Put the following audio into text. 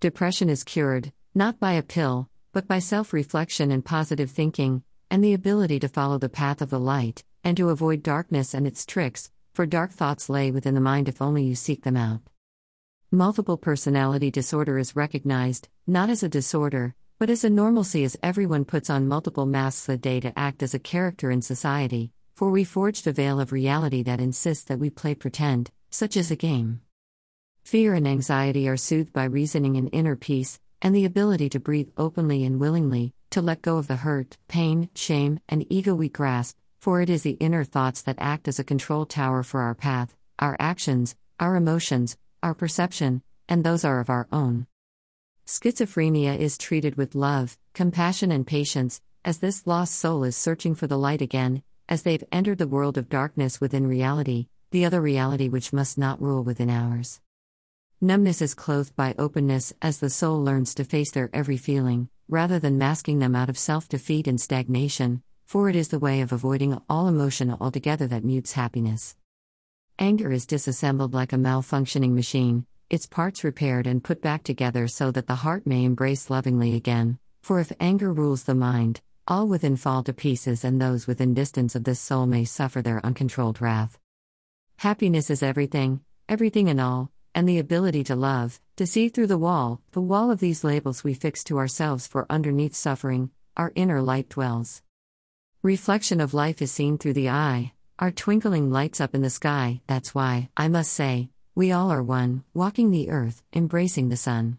Depression is cured, not by a pill, but by self reflection and positive thinking, and the ability to follow the path of the light, and to avoid darkness and its tricks, for dark thoughts lay within the mind if only you seek them out. Multiple personality disorder is recognized, not as a disorder, but as a normalcy as everyone puts on multiple masks a day to act as a character in society, for we forged a veil of reality that insists that we play pretend, such as a game. Fear and anxiety are soothed by reasoning and inner peace, and the ability to breathe openly and willingly, to let go of the hurt, pain, shame, and ego we grasp, for it is the inner thoughts that act as a control tower for our path, our actions, our emotions, our perception, and those are of our own. Schizophrenia is treated with love, compassion, and patience, as this lost soul is searching for the light again, as they've entered the world of darkness within reality, the other reality which must not rule within ours. Numbness is clothed by openness as the soul learns to face their every feeling, rather than masking them out of self defeat and stagnation, for it is the way of avoiding all emotion altogether that mutes happiness. Anger is disassembled like a malfunctioning machine, its parts repaired and put back together so that the heart may embrace lovingly again. For if anger rules the mind, all within fall to pieces, and those within distance of this soul may suffer their uncontrolled wrath. Happiness is everything, everything and all, and the ability to love, to see through the wall, the wall of these labels we fix to ourselves, for underneath suffering, our inner light dwells. Reflection of life is seen through the eye, our twinkling lights up in the sky, that's why, I must say, we all are one, walking the earth, embracing the sun.